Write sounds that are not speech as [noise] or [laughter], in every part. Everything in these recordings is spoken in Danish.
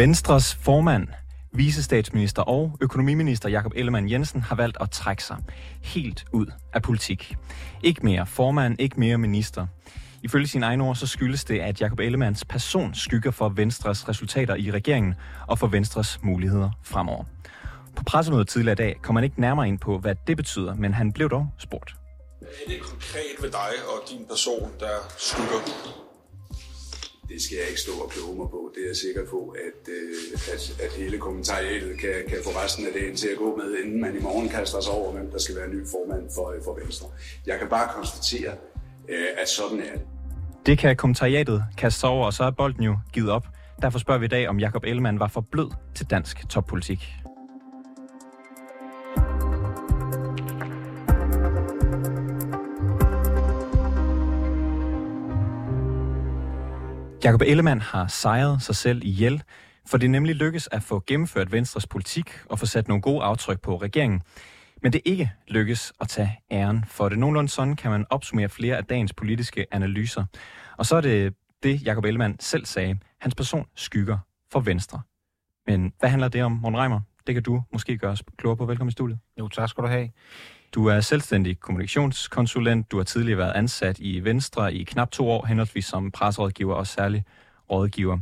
Venstres formand, visestatsminister og økonomiminister Jakob Ellemann Jensen har valgt at trække sig helt ud af politik. Ikke mere formand, ikke mere minister. Ifølge sine egne ord, så skyldes det, at Jakob Ellemanns person skygger for Venstres resultater i regeringen og for Venstres muligheder fremover. På pressemødet tidligere i dag kom han ikke nærmere ind på, hvad det betyder, men han blev dog spurgt. Er det konkret ved dig og din person, der skygger? Det skal jeg ikke stå og kloge mig på. Det er jeg sikker på, at, øh, at, at hele kommentariatet kan, kan få resten af dagen til at gå med, inden man i morgen kaster sig over, hvem der skal være ny formand for, øh, for Venstre. Jeg kan bare konstatere, øh, at sådan er det. Det kan kommentariatet kaste sig over, og så er bolden jo givet op. Derfor spørger vi i dag, om Jakob Ellemann var for blød til dansk toppolitik. Jakob Ellemann har sejret sig selv ihjel, for det nemlig lykkes at få gennemført Venstres politik og få sat nogle gode aftryk på regeringen. Men det ikke lykkes at tage æren for det. Nogenlunde sådan kan man opsummere flere af dagens politiske analyser. Og så er det det, Jakob Ellemann selv sagde. Hans person skygger for Venstre. Men hvad handler det om, Morten Reimer? Det kan du måske gøre os klogere på. Velkommen i studiet. Jo, tak skal du have. Du er selvstændig kommunikationskonsulent. Du har tidligere været ansat i Venstre i knap to år, henholdsvis som presserådgiver og særlig rådgiver.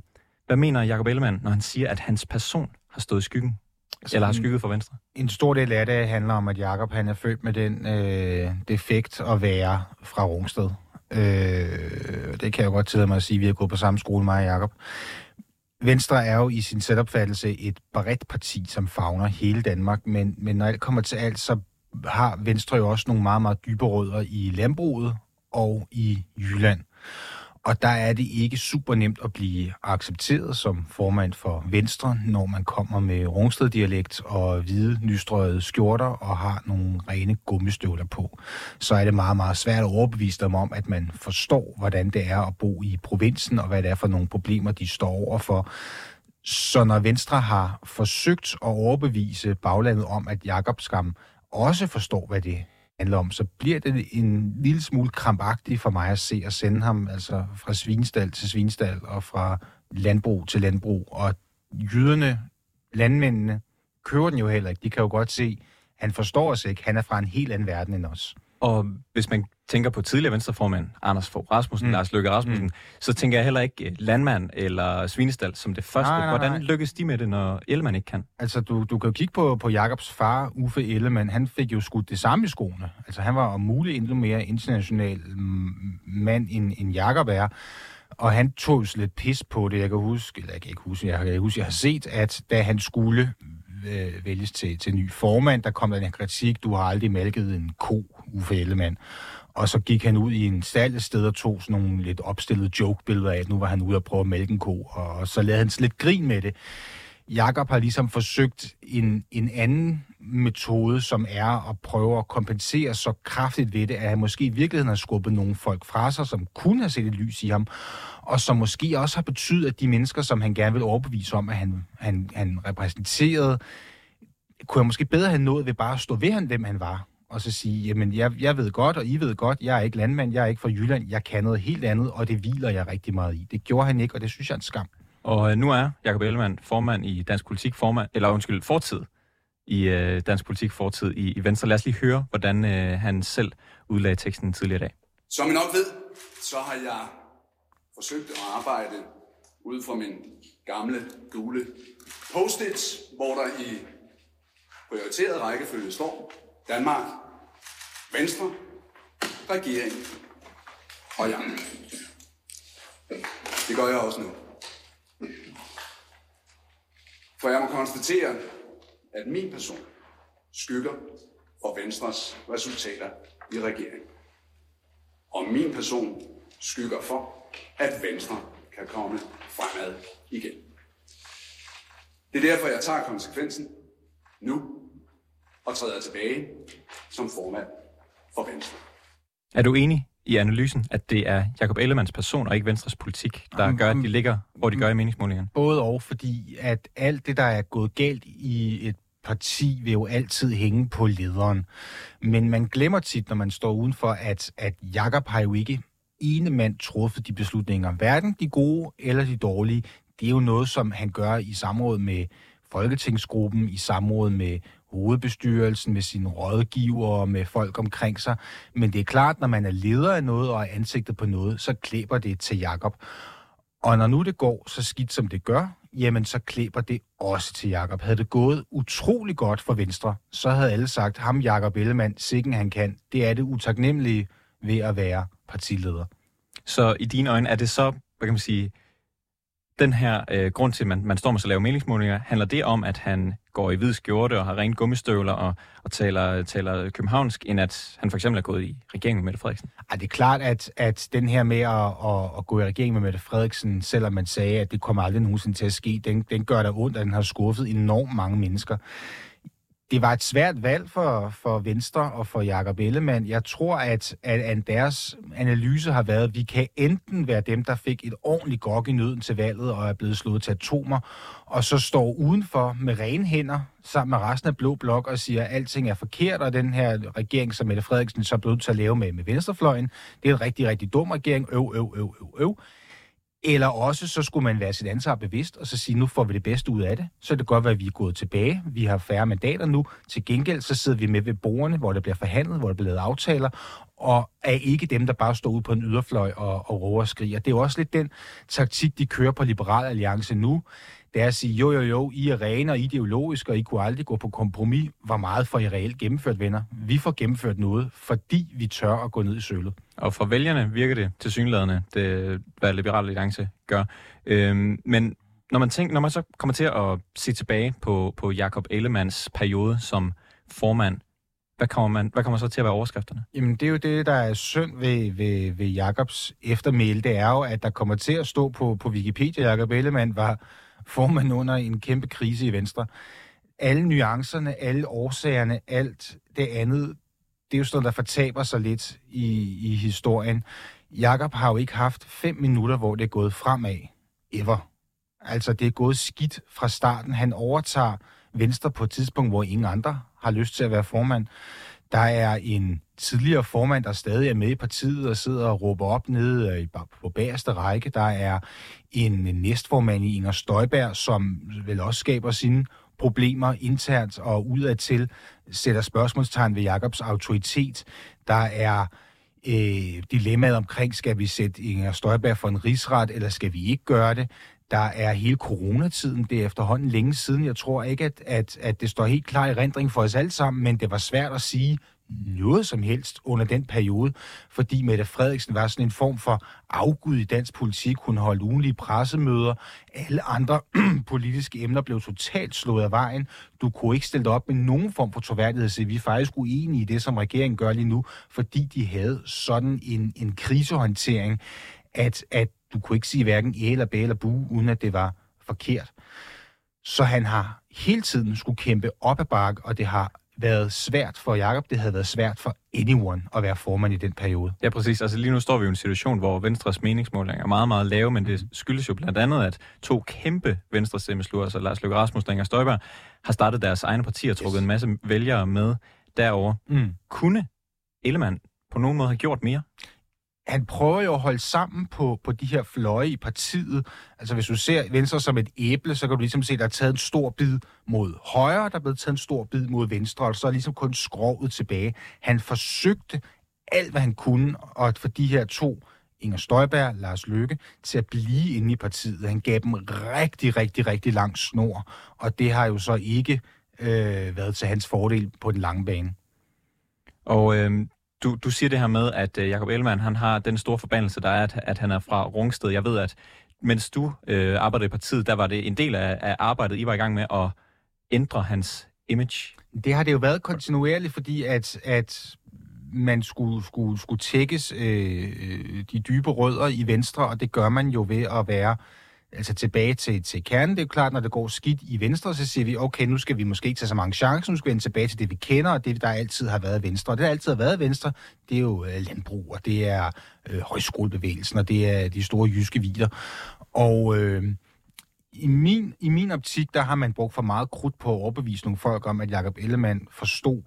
Hvad mener Jacob Ellemann, når han siger, at hans person har stået i skyggen? Altså, eller har skygget for Venstre? En stor del af det handler om, at Jakob han er født med den øh, defekt at være fra Rungsted. Øh, det kan jeg godt tillade mig at sige. Vi har gået på samme skole, mig og Jacob. Venstre er jo i sin selvopfattelse et bredt parti, som fagner hele Danmark, men, men når alt kommer til alt, så har Venstre jo også nogle meget, meget dybe rødder i landbruget og i Jylland. Og der er det ikke super nemt at blive accepteret som formand for Venstre, når man kommer med Rungsted-dialekt og hvide nystrøede skjorter og har nogle rene gummistøvler på. Så er det meget, meget svært at overbevise dem om, at man forstår, hvordan det er at bo i provinsen, og hvad det er for nogle problemer, de står over for. Så når Venstre har forsøgt at overbevise baglandet om, at Jakob Skam også forstår, hvad det handler om, så bliver det en lille smule krampagtigt for mig at se at sende ham altså fra svinestal til svinestal og fra landbrug til landbrug. Og jyderne, landmændene, kører den jo heller ikke. De kan jo godt se, han forstår os ikke. Han er fra en helt anden verden end os. Og hvis man tænker på tidligere venstreformand, Anders Fogh Rasmussen, mm. Lars Løkke Rasmussen, mm. så tænker jeg heller ikke eh, landmand eller svinestal som det første. Nej, nej, nej. Hvordan lykkes de med det, når Ellemann ikke kan? Altså, du, du kan jo kigge på, på Jakobs far, Uffe Ellemann. Han fik jo skudt det samme i skoene. Altså, han var om muligt endnu mere international mand, end, end Jakob er. Og han tog lidt pis på det. Jeg kan huske, eller jeg kan ikke huske, jeg kan huske, jeg har set, at da han skulle øh, vælges til, til ny formand, der kom der en kritik, du har aldrig malket en ko, Uffe Ellemann. Og så gik han ud i en stald et sted og tog sådan nogle lidt opstillede joke-billeder af, at nu var han ude og prøve at mælke en ko, og så lavede han lidt grin med det. Jakob har ligesom forsøgt en, en anden metode, som er at prøve at kompensere så kraftigt ved det, at han måske i virkeligheden har skubbet nogle folk fra sig, som kunne have set et lys i ham, og som måske også har betydet, at de mennesker, som han gerne vil overbevise om, at han, han, han repræsenterede, kunne han måske bedre have nået ved bare at stå ved han, hvem han var, og så sige, jamen jeg, jeg ved godt, og I ved godt, jeg er ikke landmand, jeg er ikke fra Jylland, jeg kan noget helt andet, og det hviler jeg rigtig meget i. Det gjorde han ikke, og det synes jeg er en skam. Og øh, nu er Jakob Ellemann formand i Dansk Politik, formand, eller undskyld, fortid i øh, Dansk Politik fortid i, i Venstre. Lad os lige høre, hvordan øh, han selv udlagde teksten tidligere i dag. Som I nok ved, så har jeg forsøgt at arbejde ud fra min gamle, gule post hvor der i prioriteret rækkefølge står Danmark, Venstre, regering og jeg. Det gør jeg også nu. For jeg må konstatere, at min person skygger for Venstres resultater i regeringen. Og min person skygger for, at Venstre kan komme fremad igen. Det er derfor, jeg tager konsekvensen nu og træder tilbage som formand for Venstre. Er du enig i analysen, at det er Jakob Ellemanns person og ikke Venstres politik, der gør, at de ligger, hvor de gør i meningsmålingerne? Både og, fordi at alt det, der er gået galt i et parti, vil jo altid hænge på lederen. Men man glemmer tit, når man står udenfor, at, at Jakob har jo ikke ene mand truffet de beslutninger, hverken de gode eller de dårlige. det er jo noget, som han gør i samråd med Folketingsgruppen, i samråd med hovedbestyrelsen, med sine rådgiver og med folk omkring sig. Men det er klart, når man er leder af noget og er ansigtet på noget, så klæber det til Jakob. Og når nu det går så skidt, som det gør, jamen så klæber det også til Jakob. Havde det gået utrolig godt for Venstre, så havde alle sagt, ham Jakob Ellemann, sikken han kan. Det er det utaknemmelige ved at være partileder. Så i dine øjne er det så, hvad kan man sige, den her øh, grund til, at man, man står med så lave meningsmålinger, handler det om, at han går i hvid skjorte og har rent gummistøvler og, og taler, taler københavnsk, end at han for eksempel er gået i regering med Mette Frederiksen? Ej, det er klart, at, at den her med at, at, at gå i regering med Mette Frederiksen, selvom man sagde, at det kommer aldrig nogensinde til at ske, den, den gør der ondt, at den har skuffet enormt mange mennesker det var et svært valg for, for Venstre og for Jakob Ellemann. Jeg tror, at, at, at deres analyse har været, at vi kan enten være dem, der fik et ordentligt gok i nøden til valget og er blevet slået til atomer, og så står udenfor med rene hænder sammen med resten af Blå Blok og siger, at alting er forkert, og den her regering, som Mette Frederiksen så er blevet til at lave med, med Venstrefløjen, det er en rigtig, rigtig dum regering. Øv, øv, øv, øv, øv. Eller også, så skulle man være sit ansvar bevidst, og så sige, nu får vi det bedste ud af det. Så det kan godt være, at vi er gået tilbage. Vi har færre mandater nu. Til gengæld, så sidder vi med ved bordene, hvor der bliver forhandlet, hvor der bliver lavet aftaler, og er ikke dem, der bare står ude på en yderfløj og, og råber og skriger. Det er jo også lidt den taktik, de kører på Liberal Alliance nu det er at sige, jo, jo, jo, I er rene og ideologiske, og I kunne aldrig gå på kompromis. Hvor meget får I reelt gennemført, venner? Vi får gennemført noget, fordi vi tør at gå ned i sølet. Og for vælgerne virker det til synlædende, det, hvad Liberale Alliance gør. Øhm, men når man, tænker, når man så kommer til at se tilbage på, på Jakob Ellemanns periode som formand, hvad kommer, man, hvad kommer så til at være overskrifterne? Jamen, det er jo det, der er synd ved, ved, ved Jakobs eftermæl. Det er jo, at der kommer til at stå på, på Wikipedia, Jakob Ellemann var man under en kæmpe krise i Venstre. Alle nuancerne, alle årsagerne, alt det andet, det er jo sådan, der fortaber sig lidt i, i historien. Jakob har jo ikke haft fem minutter, hvor det er gået fremad. Ever. Altså, det er gået skidt fra starten. Han overtager Venstre på et tidspunkt, hvor ingen andre har lyst til at være formand. Der er en tidligere formand, der stadig er med i partiet og sidder og råber op nede øh, på bagerste række. Der er en næstformand i Inger Støjberg, som vel også skaber sine problemer internt og udadtil, sætter spørgsmålstegn ved Jakobs autoritet. Der er øh, dilemmaet omkring, skal vi sætte Inger Støjberg for en rigsret, eller skal vi ikke gøre det? Der er hele coronatiden, det er efterhånden længe siden. Jeg tror ikke, at, at, at det står helt klar i rendring for os alle sammen, men det var svært at sige noget som helst under den periode, fordi Mette Frederiksen var sådan en form for afgud i dansk politik. Hun holdt ugenlige pressemøder. Alle andre [clears throat] politiske emner blev totalt slået af vejen. Du kunne ikke stille dig op med nogen form for troværdighed, så vi er faktisk uenige i det, som regeringen gør lige nu, fordi de havde sådan en, en krisehåndtering, at, at du kunne ikke sige hverken æ eller bæ eller bu, uden at det var forkert. Så han har hele tiden skulle kæmpe op ad bakke, og det har været svært for Jakob, det havde været svært for anyone at være formand i den periode. Ja, præcis. Altså lige nu står vi jo i en situation, hvor Venstres meningsmålinger er meget, meget lave, men det skyldes jo blandt andet, at to kæmpe Venstre stemmesluer, altså Lars Løkke Rasmussen og Støjberg, har startet deres egne partier og trukket yes. en masse vælgere med derover. Mm. Kunne Ellemann på nogen måde have gjort mere? Han prøver jo at holde sammen på, på de her fløje i partiet. Altså hvis du ser Venstre som et æble, så kan du ligesom se, at der er taget en stor bid mod højre, der er blevet taget en stor bid mod venstre, og så er ligesom kun skrovet tilbage. Han forsøgte alt, hvad han kunne, og for de her to, Inger Støjberg, Lars Løkke, til at blive inde i partiet. Han gav dem rigtig, rigtig, rigtig lang snor, og det har jo så ikke øh, været til hans fordel på den lange bane. Og øh, du, du siger det her med, at uh, Jacob Ellemann, han har den store forbandelse, der er, at, at han er fra Rungsted. Jeg ved, at mens du øh, arbejdede i partiet, der var det en del af, af arbejdet, I var i gang med at ændre hans image. Det har det jo været kontinuerligt, fordi at, at man skulle, skulle, skulle tækkes øh, øh de dybe rødder i Venstre, og det gør man jo ved at være altså tilbage til, til kernen. Det er jo klart, når det går skidt i Venstre, så siger vi, okay, nu skal vi måske ikke tage så mange chancer, nu skal vi vende tilbage til det, vi kender, og det, der altid har været Venstre. Og det, der altid har været Venstre, det er jo øh, landbrug, og det er øh, højskolebevægelsen, og det er de store jyske vider. Og øh, i min, i min optik, der har man brugt for meget krudt på at overbevise nogle folk om, at Jacob Ellemann forstod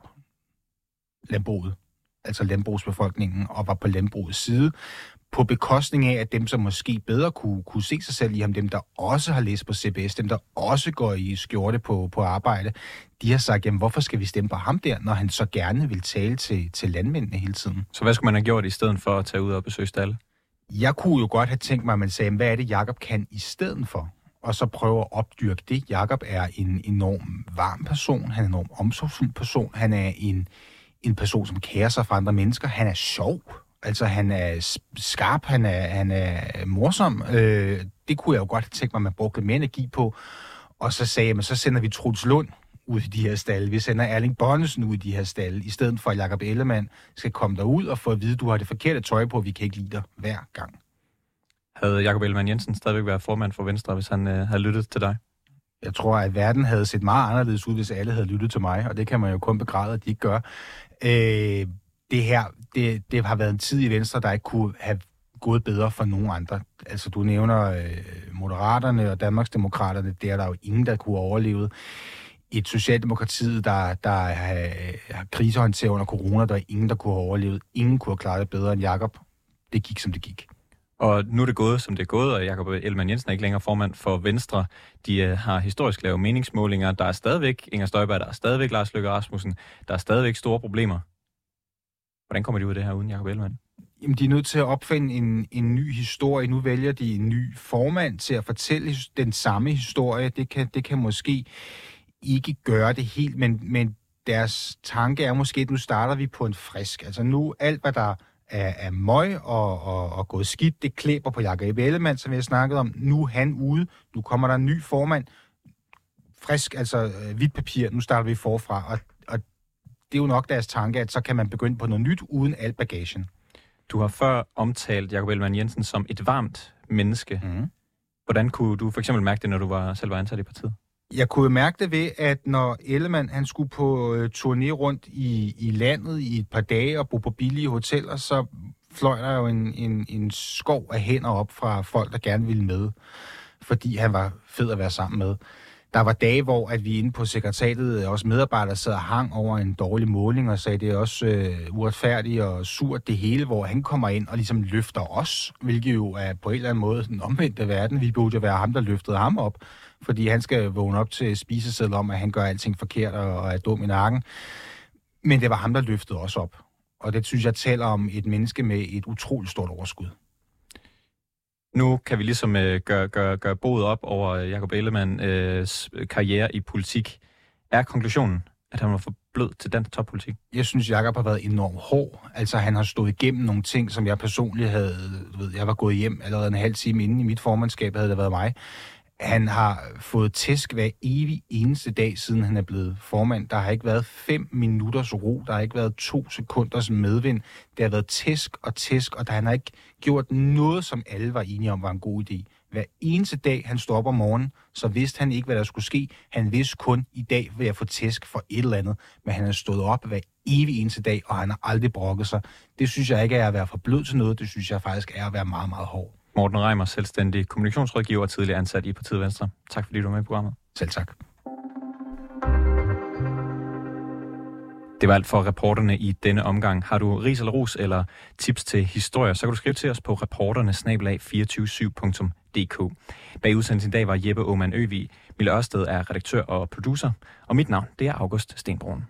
landbruget altså landbrugsbefolkningen, og var på landbrugets side, på bekostning af, at dem, som måske bedre kunne, kunne se sig selv i ham, dem, der også har læst på CBS, dem, der også går i skjorte på, på arbejde, de har sagt, jamen hvorfor skal vi stemme på ham der, når han så gerne vil tale til, til landmændene hele tiden? Så hvad skulle man have gjort i stedet for at tage ud og besøge stalle? Jeg kunne jo godt have tænkt mig, at man sagde, hvad er det, Jakob kan i stedet for? Og så prøve at opdyrke det. Jakob er en enorm varm person, han er en enorm omsorgsfuld person, han er en, en person, som kærer sig for andre mennesker, han er sjov, Altså, han er skarp, han er, han er morsom. Øh, det kunne jeg jo godt tænke mig, at man brugte mere energi på. Og så sagde jeg, så sender vi Truls Lund ud i de her stalle. Vi sender Erling Bonnesen ud i de her stalle, i stedet for at Jacob Ellemann skal komme derud og få at vide, at du har det forkerte tøj på, vi kan ikke lide dig hver gang. Havde Jacob Ellemann Jensen stadigvæk været formand for Venstre, hvis han øh, havde lyttet til dig? Jeg tror, at verden havde set meget anderledes ud, hvis alle havde lyttet til mig, og det kan man jo kun begræde, at de ikke gør. Øh, det her, det, det har været en tid i Venstre, der ikke kunne have gået bedre for nogen andre. Altså, du nævner øh, Moderaterne og Danmarksdemokraterne, det er der jo ingen, der kunne overleve. Et Socialdemokratiet, der, der har, har krisehåndteret under corona, der er ingen, der kunne have overlevet. Ingen kunne have klaret det bedre end Jakob. Det gik, som det gik. Og nu er det gået, som det er gået, og Jakob Elman Jensen er ikke længere formand for Venstre. De øh, har historisk lavet meningsmålinger. Der er stadigvæk Inger Støjberg, der er stadigvæk Lars Løkke Rasmussen. Der er stadigvæk store problemer. Hvordan kommer de ud af det her uden Jakob Ellemann? Jamen, de er nødt til at opfinde en, en ny historie. Nu vælger de en ny formand til at fortælle den samme historie. Det kan, det kan måske ikke gøre det helt, men, men deres tanke er måske, at nu starter vi på en frisk. Altså nu, alt hvad der er, er møg og, og, og gået skidt, det klæber på Jacob Ellemann, som vi har snakket om. Nu er han ude. Nu kommer der en ny formand. Frisk, altså øh, hvidt papir. Nu starter vi forfra. Og det er jo nok deres tanke, at så kan man begynde på noget nyt uden al bagagen. Du har før omtalt Jacob Ellemann Jensen som et varmt menneske. Mm. Hvordan kunne du for eksempel mærke det, når du var selv var ansat i partiet? Jeg kunne mærke det ved, at når Ellemann han skulle på øh, turné rundt i, i landet i et par dage og bo på billige hoteller, så fløj der jo en, en, en skov af hænder op fra folk, der gerne ville med, fordi han var fed at være sammen med. Der var dage, hvor at vi inde på sekretariatet, øh, også medarbejdere sad og hang over en dårlig måling og sagde, det er også øh, uretfærdigt og surt det hele, hvor han kommer ind og ligesom løfter os, hvilket jo er på en eller anden måde den omvendte verden. Vi burde jo være ham, der løftede ham op, fordi han skal vågne op til spisesædet om, at han gør alting forkert og er dum i nakken. Men det var ham, der løftede os op. Og det synes jeg taler om et menneske med et utroligt stort overskud. Nu kan vi ligesom øh, gøre, gøre, gøre boet op over Jacob Ellemanns øh, karriere i politik. Er konklusionen, at han var for blød til dansk toppolitik? Jeg synes, Jacob har været enormt hård. Altså, han har stået igennem nogle ting, som jeg personligt havde... Du ved, jeg var gået hjem allerede en halv time inden i mit formandskab, havde det været mig. Han har fået tæsk hver evig eneste dag, siden han er blevet formand. Der har ikke været fem minutters ro. Der har ikke været to sekunders medvind. Det har været tæsk og tæsk, og der han har ikke gjort noget, som alle var enige om var en god idé. Hver eneste dag, han stod op om morgenen, så vidste han ikke, hvad der skulle ske. Han vidste kun, i dag vil jeg få tæsk for et eller andet. Men han har stået op hver evig eneste dag, og han har aldrig brokket sig. Det synes jeg ikke er at være for blød til noget. Det synes jeg faktisk er at være meget, meget hård. Morten Reimer, selvstændig kommunikationsrådgiver og tidligere ansat i Partiet Venstre. Tak fordi du var med i programmet. Selv tak. Det var alt for reporterne i denne omgang. Har du ris eller ros eller tips til historier, så kan du skrive til os på reporterne 247dk Bag udsendelsen i dag var Jeppe Aumann Øvig. Mille Ørsted er redaktør og producer, og mit navn det er August Stenbrun.